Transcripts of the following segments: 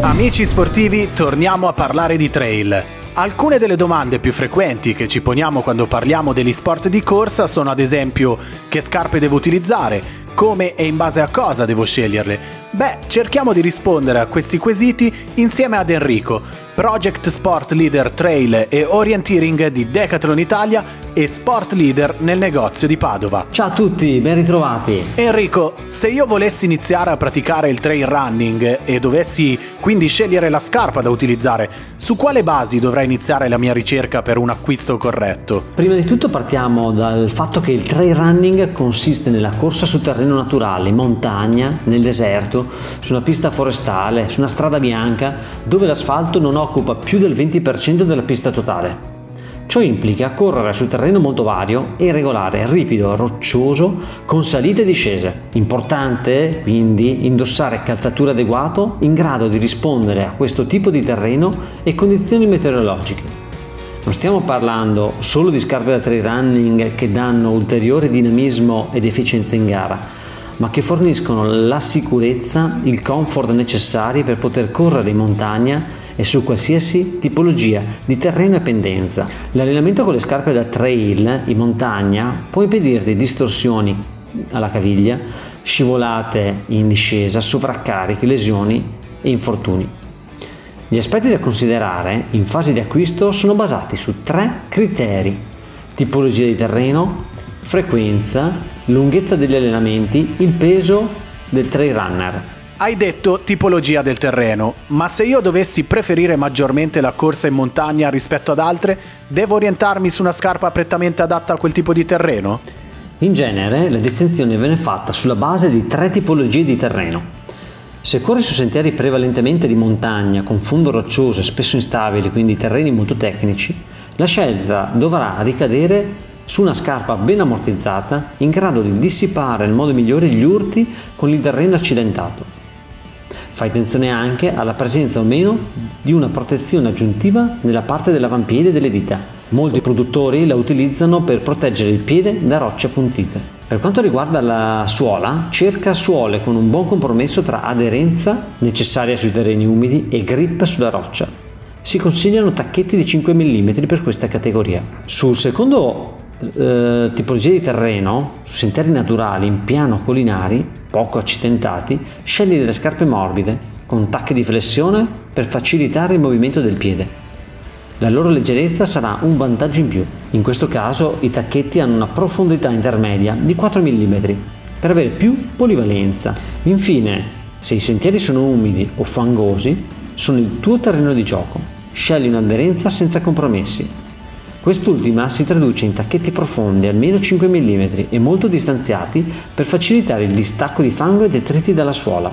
Amici sportivi, torniamo a parlare di trail. Alcune delle domande più frequenti che ci poniamo quando parliamo degli sport di corsa sono ad esempio che scarpe devo utilizzare, come e in base a cosa devo sceglierle. Beh, cerchiamo di rispondere a questi quesiti insieme ad Enrico, Project Sport Leader Trail e Orienteering di Decathlon Italia e Sport Leader nel negozio di Padova. Ciao a tutti, ben ritrovati. Enrico, se io volessi iniziare a praticare il trail running e dovessi quindi scegliere la scarpa da utilizzare, su quale basi dovrei iniziare la mia ricerca per un acquisto corretto? Prima di tutto partiamo dal fatto che il trail running consiste nella corsa su terreno naturale, in montagna, nel deserto, su una pista forestale, su una strada bianca, dove l'asfalto non occupa più del 20% della pista totale. Ciò implica correre su terreno molto vario e irregolare, ripido, roccioso, con salite e discese. Importante quindi indossare calzature adeguato in grado di rispondere a questo tipo di terreno e condizioni meteorologiche. Non stiamo parlando solo di scarpe da trail running che danno ulteriore dinamismo ed efficienza in gara, ma che forniscono la sicurezza, il comfort necessari per poter correre in montagna e su qualsiasi tipologia di terreno e pendenza. L'allenamento con le scarpe da trail in montagna può impedirti distorsioni alla caviglia, scivolate in discesa, sovraccarichi, lesioni e infortuni. Gli aspetti da considerare in fase di acquisto sono basati su tre criteri: tipologia di terreno, frequenza, lunghezza degli allenamenti, il peso del trail runner. Hai detto tipologia del terreno, ma se io dovessi preferire maggiormente la corsa in montagna rispetto ad altre, devo orientarmi su una scarpa prettamente adatta a quel tipo di terreno? In genere la distinzione viene fatta sulla base di tre tipologie di terreno. Se corri su sentieri prevalentemente di montagna, con fondo roccioso e spesso instabili, quindi terreni molto tecnici, la scelta dovrà ricadere su una scarpa ben ammortizzata in grado di dissipare nel modo migliore gli urti con il terreno accidentato. Fai attenzione anche alla presenza o meno di una protezione aggiuntiva nella parte dell'avampiede delle dita. Molti produttori la utilizzano per proteggere il piede da rocce appuntite. Per quanto riguarda la suola, cerca suole con un buon compromesso tra aderenza necessaria sui terreni umidi e grip sulla roccia. Si consigliano tacchetti di 5 mm per questa categoria. Sul secondo eh, tipologia di terreno, su sentieri naturali in piano collinari, poco accidentati, scegli delle scarpe morbide, con tacche di flessione per facilitare il movimento del piede. La loro leggerezza sarà un vantaggio in più. In questo caso i tacchetti hanno una profondità intermedia di 4 mm per avere più polivalenza. Infine, se i sentieri sono umidi o fangosi, sono il tuo terreno di gioco. Scegli un'aderenza senza compromessi Quest'ultima si traduce in tacchetti profondi almeno 5 mm e molto distanziati per facilitare il distacco di fango e detriti dalla suola.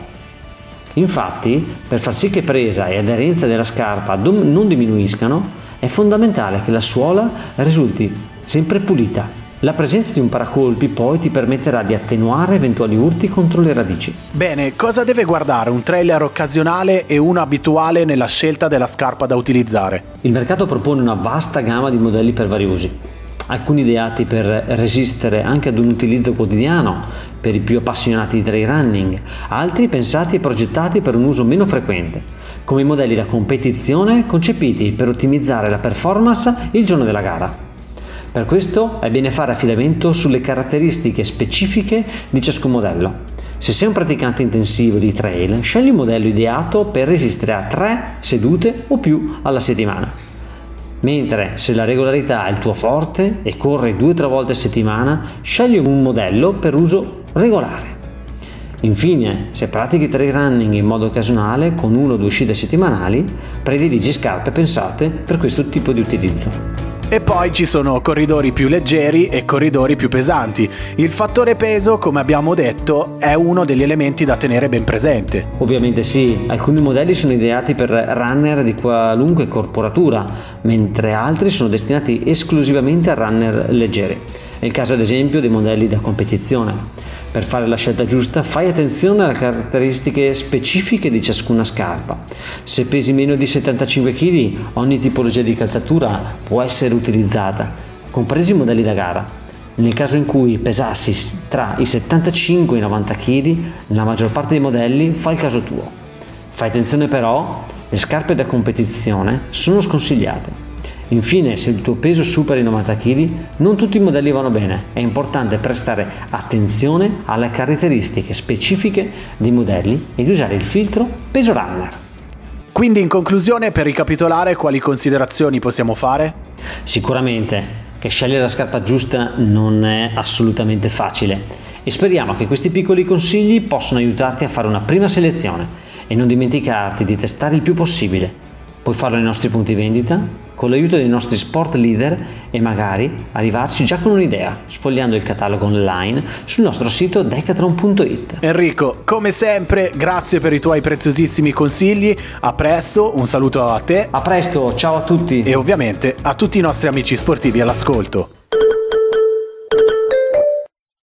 Infatti, per far sì che presa e aderenza della scarpa non diminuiscano, è fondamentale che la suola risulti sempre pulita la presenza di un paracolpi poi ti permetterà di attenuare eventuali urti contro le radici. Bene, cosa deve guardare un trailer occasionale e uno abituale nella scelta della scarpa da utilizzare? Il mercato propone una vasta gamma di modelli per vari usi. Alcuni ideati per resistere anche ad un utilizzo quotidiano per i più appassionati di trail running, altri pensati e progettati per un uso meno frequente, come i modelli da competizione concepiti per ottimizzare la performance il giorno della gara. Per questo è bene fare affidamento sulle caratteristiche specifiche di ciascun modello. Se sei un praticante intensivo di trail, scegli un modello ideato per resistere a 3 sedute o più alla settimana. Mentre se la regolarità è il tuo forte e corri 2-3 volte a settimana, scegli un modello per uso regolare. Infine, se pratichi trail running in modo occasionale con 1-2 uscite settimanali, prediligi scarpe pensate per questo tipo di utilizzo. E poi ci sono corridori più leggeri e corridori più pesanti. Il fattore peso, come abbiamo detto, è uno degli elementi da tenere ben presente. Ovviamente sì, alcuni modelli sono ideati per runner di qualunque corporatura, mentre altri sono destinati esclusivamente a runner leggeri. È il caso ad esempio dei modelli da competizione. Per fare la scelta giusta fai attenzione alle caratteristiche specifiche di ciascuna scarpa. Se pesi meno di 75 kg, ogni tipologia di calzatura può essere utilizzata, compresi i modelli da gara. Nel caso in cui pesassi tra i 75 e i 90 kg, nella maggior parte dei modelli fa il caso tuo. Fai attenzione però, le scarpe da competizione sono sconsigliate. Infine, se il tuo peso supera i 90 kg, non tutti i modelli vanno bene. È importante prestare attenzione alle caratteristiche specifiche dei modelli e di usare il filtro peso runner. Quindi in conclusione, per ricapitolare, quali considerazioni possiamo fare? Sicuramente che scegliere la scarpa giusta non è assolutamente facile e speriamo che questi piccoli consigli possano aiutarti a fare una prima selezione e non dimenticarti di testare il più possibile. Puoi farlo nei nostri punti vendita, con l'aiuto dei nostri sport leader e magari arrivarci già con un'idea, sfogliando il catalogo online sul nostro sito decathlon.it. Enrico, come sempre, grazie per i tuoi preziosissimi consigli. A presto, un saluto a te. A presto, ciao a tutti. E ovviamente a tutti i nostri amici sportivi all'ascolto.